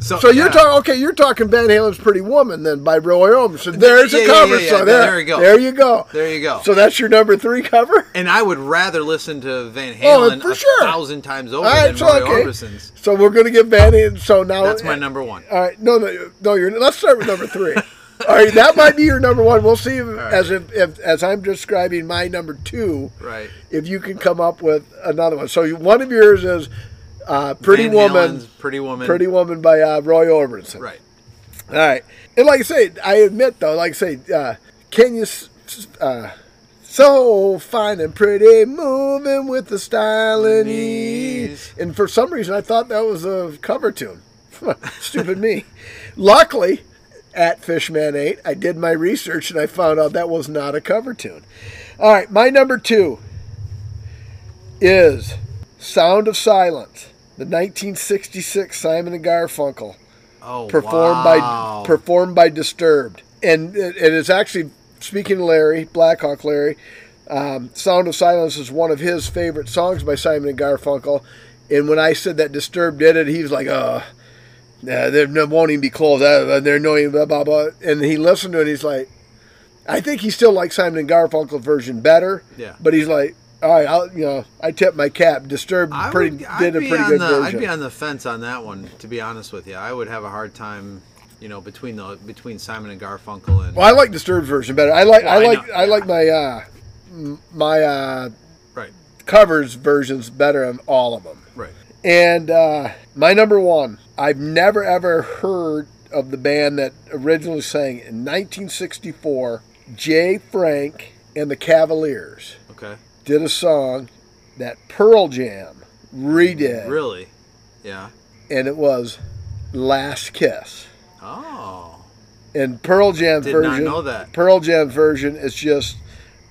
You- So you're yeah. talking okay? You're talking Van Halen's "Pretty Woman" then by Roy Orbison. There's Yeah, a cover yeah, song. There There, you go. There you go. There you go. So that's your number three cover. and I would rather listen to Van Oh, Halen for a sure. thousand times over right, than so Roy okay. Orbison's. So we're going to give Van Halen. So now That's my number one. All right, no, no, no. You're. Let's start with number three. All right, that might be your number one. We'll see if, right. as if, if as I'm describing my number two, Right. if you can come up with another one. So one of yours is uh, "Pretty Van Woman," Halen's Pretty Woman. "Pretty Woman" by uh, Roy Orbison. Right. All right, and like I say, I admit though, like I say, uh, can you? Uh, so fine and pretty, moving with the style and ease. Ease. And for some reason, I thought that was a cover tune. Stupid me. Luckily, at Fishman 8, I did my research and I found out that was not a cover tune. All right, my number two is Sound of Silence, the 1966 Simon and Garfunkel, Oh, performed wow. by performed by Disturbed, and it, it is actually speaking of Larry Blackhawk Larry. Um, Sound of Silence is one of his favorite songs by Simon and Garfunkel, and when I said that Disturbed did it, he was like, "Uh, yeah, they won't even be close. Uh, they're annoying." Blah blah blah. And he listened to it. and He's like, "I think he still likes Simon and Garfunkel version better." Yeah. But he's like, "All right, I'll, you know, I tip my cap. Disturbed I pretty would, I'd did a pretty good the, version." I'd be on the fence on that one. To be honest with you, I would have a hard time, you know, between the between Simon and Garfunkel and Well, I like Disturbed version better. I like Well, I I like know, I, like my uh my uh right, covers versions better of all of them. right. And uh my number one, I've never ever heard of the band that originally sang in 1964. Jay Frank and the Cavaliers Okay, did a song that Pearl Jam redid, really, yeah. and it was "Last Kiss." Oh, And Pearl Jam Did not version, know that. Pearl Jam version is just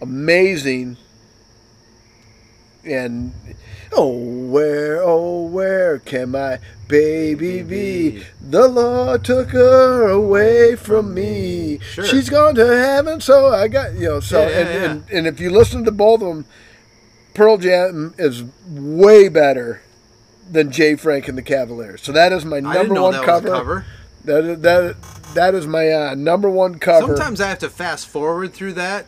amazing. And oh, where, oh, where can my baby be? The Lord took her away from me. Sure. She's gone to heaven, so I got you know. So Yeah, yeah, and, yeah. and and if you listen to both of them, Pearl Jam is way better than Jay Frank and the Cavaliers. So that is my number one that cover. cover. That is, that that is my uh, number one cover. Sometimes I have to fast forward through that,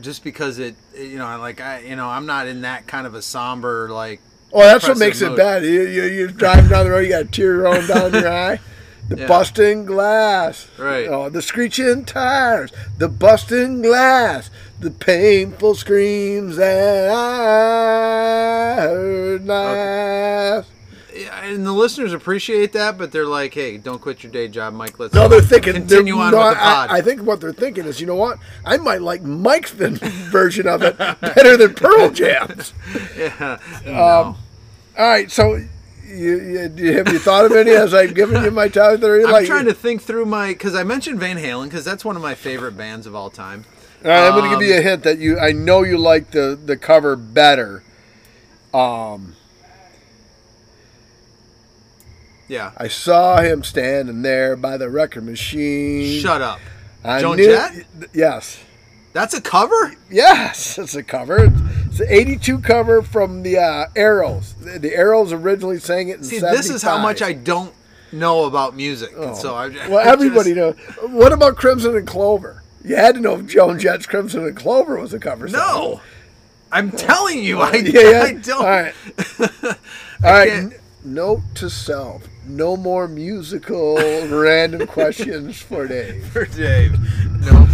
just because it, you know, like I, you know, I'm not in that kind of a somber like. oh, that's what makes it bad. You, you you're driving down the road, you got a tear rolling down your eye. The Yeah. busting glass, Right. Oh, the screeching tires, the busting glass, the painful screams that I heard last. Yeah, and the listeners appreciate that, but they're like, "Hey, don't quit your day job, Mike. Let's No, they're thinking. continue they're- on no, with the pod." I, I think what they're thinking is, you know what? I might like Mike's version of it better than Pearl Jam's. yeah, Um, no. All right, so you, you, you- have you thought of any as I've given you my top three? I'm Like, trying to think through my because I mentioned Van Halen because that's one of my favorite bands of all time. Right, I'm going to give you a um, hint that you. I know you like the the cover better. Um, Yeah, I saw him standing there by the record machine. shut up. I Joan knew- Jett? Yes, That's a cover. yes, it's a cover. It's an '82 cover from the uh, Arrows. The, the Arrows originally sang it in See, this is how much I don't know about music. Oh. So I Well, I everybody just- knows. What about Crimson and Clover? You had to know if Joan Jett's Crimson and Clover was a cover song. No, I'm telling you, I, Yeah, yeah. I don't. All right. All right. Note to self: no more musical random questions for Dave. for Dave. Nope.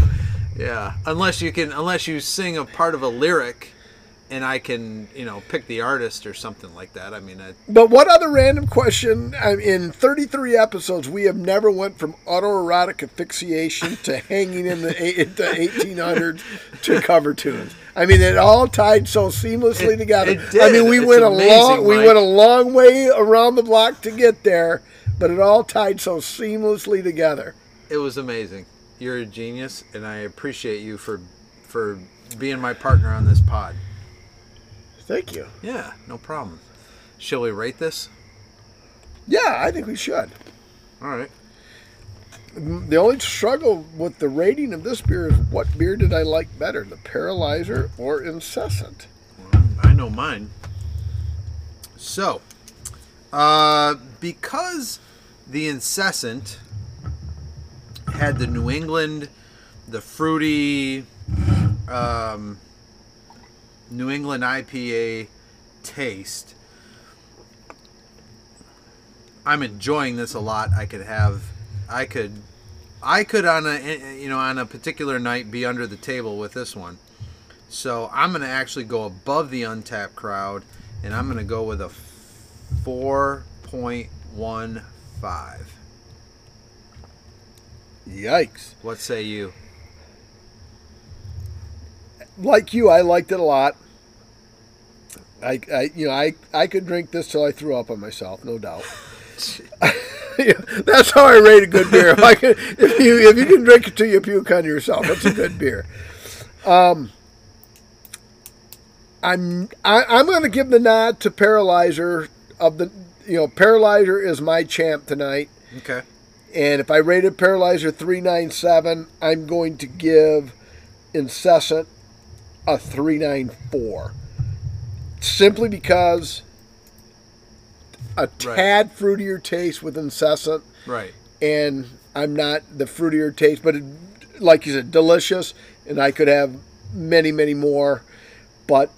Yeah, unless you can, unless you sing a part of a lyric, and I can, you know, pick the artist or something like that. I mean, I, But what other random question? I in 33 episodes, we have never went from autoerotic asphyxiation to hanging in the, the 1800s to cover tunes. I mean, it all tied so seamlessly It- together. it did. I mean, we It's went a amazing, long, we went a long way around the block to get there, but it all tied so seamlessly together. it was amazing. You're a genius, and I appreciate you for for being my partner on this pod. Thank you. Yeah, no problem. Shall we rate this? Yeah, I think we should. All right. The only struggle with the rating of this beer is what beer did I like better, the Paralyzer or Incessant? I know mine. So, uh, because the incessant had the New England, the fruity, um, New England IPA taste, I'm enjoying this a lot. I could have, I could, I could on a, eh, eh, you know, on a particular night be under the table with this one. So I'm going to actually go above the Untappd crowd, and I'm going to go with a 4.15. Yikes. What say you? Like you, I liked it a lot. I, I you know, I, I could drink this till I threw up on myself, no doubt. That's how I rate a good beer. If, I can, if you if you can drink it till you puke on yourself, it's a good beer. Um, I'm I, I'm going to give the nod to Paralyzer of the you know Paralyzer is my champ tonight. Okay. And if I rated Paralyzer 397, I'm going to give Incessant a 394. Simply because a tad fruitier taste with Incessant, Right. and I'm not the fruitier taste, but it, like you said, delicious, and I could have many, many more. But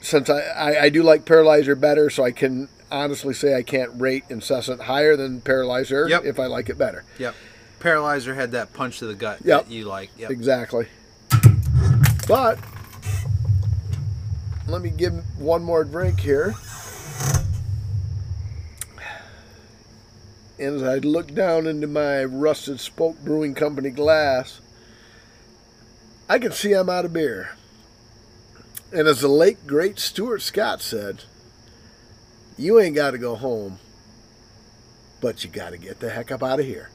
since I, I, I do like Paralyzer better, so I can honestly say I can't rate Incessant higher than Paralyzer Yep. if I like it better. Yep. Paralyzer had that punch to the gut Yep. that you like. Yep. Exactly. But let me give one more drink here. And as I look down into my rusted spoke brewing company glass, I can see I'm out of beer. And as the late great Stuart Scott said, you ain't got to go home, but you got to get the heck up out of here.